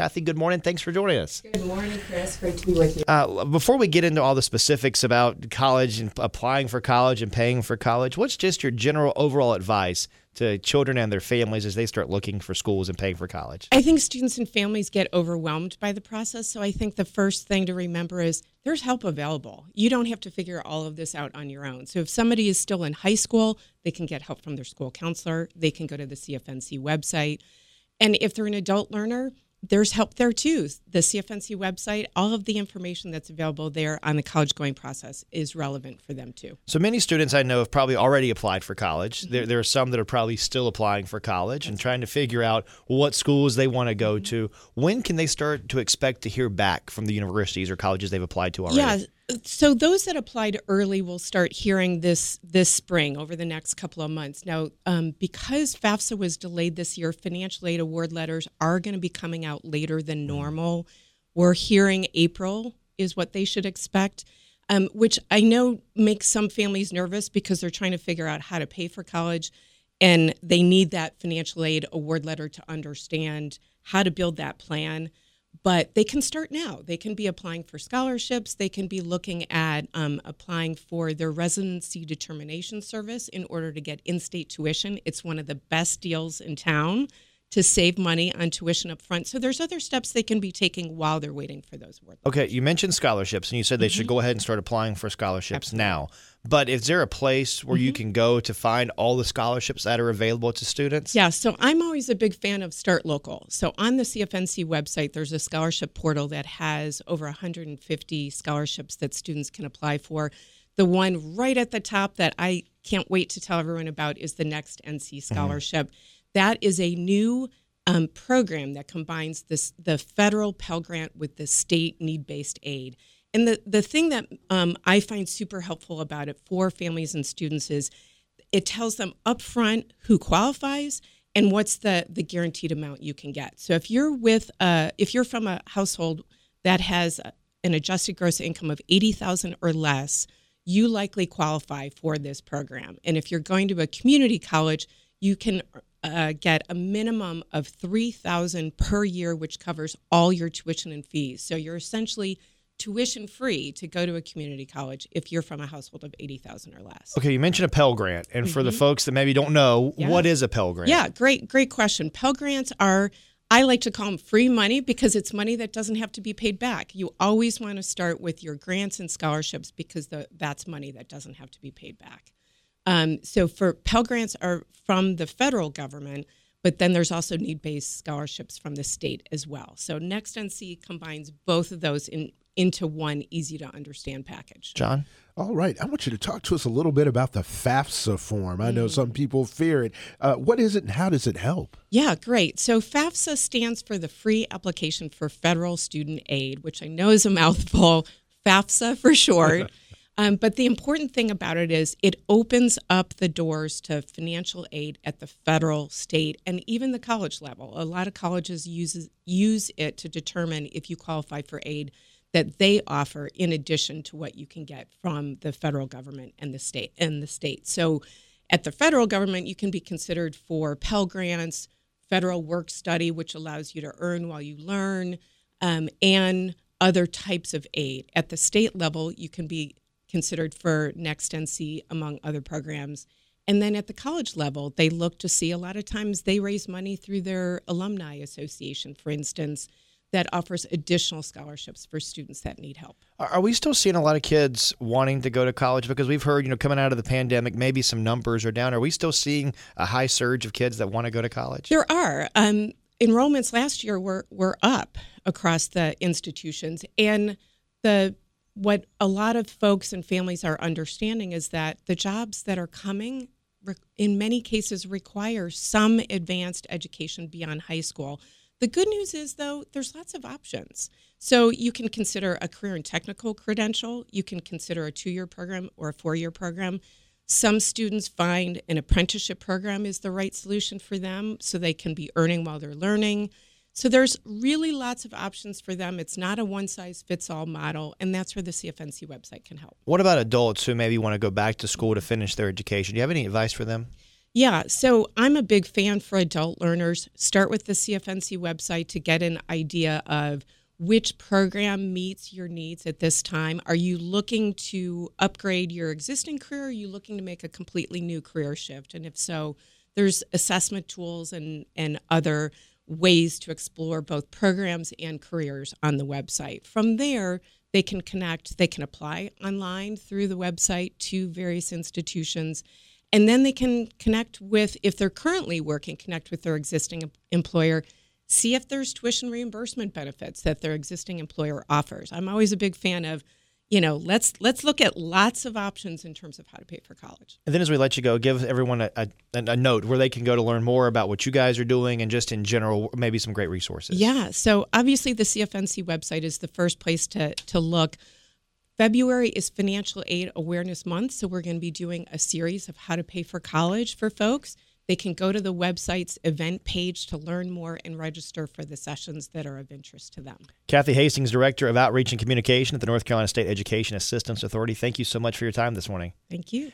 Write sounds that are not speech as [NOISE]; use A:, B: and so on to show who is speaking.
A: Kathy, good morning. Thanks for joining us.
B: Good morning, Chris. Great to be with you.
A: Uh, before we get into all the specifics about college and applying for college and paying for college, what's just your general overall advice to children and their families as they start looking for schools and paying for college?
B: I think students and families get overwhelmed by the process. So I think the first thing to remember is there's help available. You don't have to figure all of this out on your own. So if somebody is still in high school, they can get help from their school counselor. They can go to the CFNC website. And if they're an adult learner, there's help there too. The CFNC website, all of the information that's available there on the college going process is relevant for them too.
A: So many students I know have probably already applied for college.
B: Mm-hmm.
A: There, there are some that are probably still applying for college and trying to figure out what schools they want to go
B: Mm-hmm.
A: to. When can they start to expect to hear back from the universities or colleges they've applied to already?
B: Yeah. So those that applied early will start hearing this this spring over the next couple of months. Now, um, because FAFSA was delayed this year, financial aid award letters are going to be coming out later than normal. We're hearing April is what they should expect, um, which I know makes some families nervous because they're trying to figure out how to pay for college, and they need that financial aid award letter to understand how to build that plan but they can start now. They can be applying for scholarships. They can be looking at um, applying for their residency determination service in order to get in state tuition. It's one of the best deals in town to save money on tuition up front. So there's other steps they can be taking while they're waiting for those awards.
A: Okay, you mentioned scholarships, and you said they should mm-hmm. go ahead and start applying for scholarships now. But is there a place where you mm-hmm. can go to find all the scholarships that are available to students?
B: Yeah, so I'm always a big fan of Start Local. So on the CFNC website, there's a scholarship portal that has over 150 scholarships that students can apply for. The one right at the top that I can't wait to tell everyone about is the Next NC mm-hmm. Scholarship. That is a new um, program that combines this the federal Pell Grant with the state need based aid. And the, the thing that um, I find super helpful about it for families and students is it tells them upfront who qualifies and what's the the guaranteed amount you can get. So if you're with uh if you're from a household that has an adjusted gross income of 80,000 or less, you likely qualify for this program. And if you're going to a community college, you can uh, get a minimum of 3000 per year which covers all your tuition and fees. So you're essentially tuition free to go to a community college if you're from a household of 80,000 or less.
A: Okay, you mentioned a Pell Grant, and for the folks that maybe don't know,
B: Yeah.
A: what is a Pell Grant?
B: Yeah, great, great question. Pell Grants are, I like to call them free money because it's money that doesn't have to be paid back. You always want to start with your grants and scholarships because the, that's money that doesn't have to be paid back. Um, so for Pell Grants are from the federal government, but then there's also need-based scholarships from the state as well. So Next NC combines both of those in into one easy to understand package.
A: John?
C: All right. I want you to talk to us a little bit about the FAFSA form. I know
B: Mm.
C: some people fear it. Uh, what is it and how does it help?
B: Yeah, great. So FAFSA stands for the Free Application for Federal Student Aid, which I know is a mouthful, [LAUGHS] FAFSA for short. [LAUGHS] um, but the important thing about it is it opens up the doors to financial aid at the federal, state, and even the college level. A lot of colleges uses use it to determine if you qualify for aid that they offer in addition to what you can get from the federal government and the state and the state. So at the federal government, you can be considered for Pell Grants, federal work study, which allows you to earn while you learn, um, and other types of aid. At the state level, you can be considered for Next NC, among other programs. And then at the college level, they look to see a lot of times they raise money through their alumni association, for instance, that offers additional scholarships for students that need help.
A: Are we still seeing a lot of kids wanting to go to college? Because we've heard, you know, coming out of the pandemic, maybe some numbers are down. Are we still seeing a high surge of kids that want to go to college?
B: There are. Um, enrollments last year were, were up across the institutions. And the what a lot of folks and families are understanding is that the jobs that are coming in many cases require some advanced education beyond high school. The good news is though there's lots of options. So you can consider a career and technical credential, you can consider a 2-year program or a 4-year program. Some students find an apprenticeship program is the right solution for them so they can be earning while they're learning. So there's really lots of options for them. It's not a one size fits all model, and that's where the CFNC website can help.
A: What about adults who maybe want to go back to school to finish their education? Do you have any advice for them?
B: Yeah, so I'm a big fan for adult learners. Start with the CFNC website to get an idea of which program meets your needs at this time. Are you looking to upgrade your existing career? Are you looking to make a completely new career shift? And if so, there's assessment tools and, and other ways to explore both programs and careers on the website. From there, they can connect, they can apply online through the website to various institutions. And then they can connect with, if they're currently working, connect with their existing employer, see if there's tuition reimbursement benefits that their existing employer offers. I'm always a big fan of you know, let's let's look at lots of options in terms of how to pay for college.
A: And then as we let you go, give everyone a, a, a, note where they can go to learn more about what you guys are doing and just in general, maybe some great resources.
B: Yeah. So obviously the CFNC website is the first place to to look. February is Financial Aid Awareness Month, so we're going to be doing a series of how to pay for college for folks. They can go to the website's event page to learn more and register for the sessions that are of interest to them.
A: Kathy Hastings, Director of Outreach and Communication at the North Carolina State Education Assistance Authority. Thank you so much for your time this morning.
B: Thank you.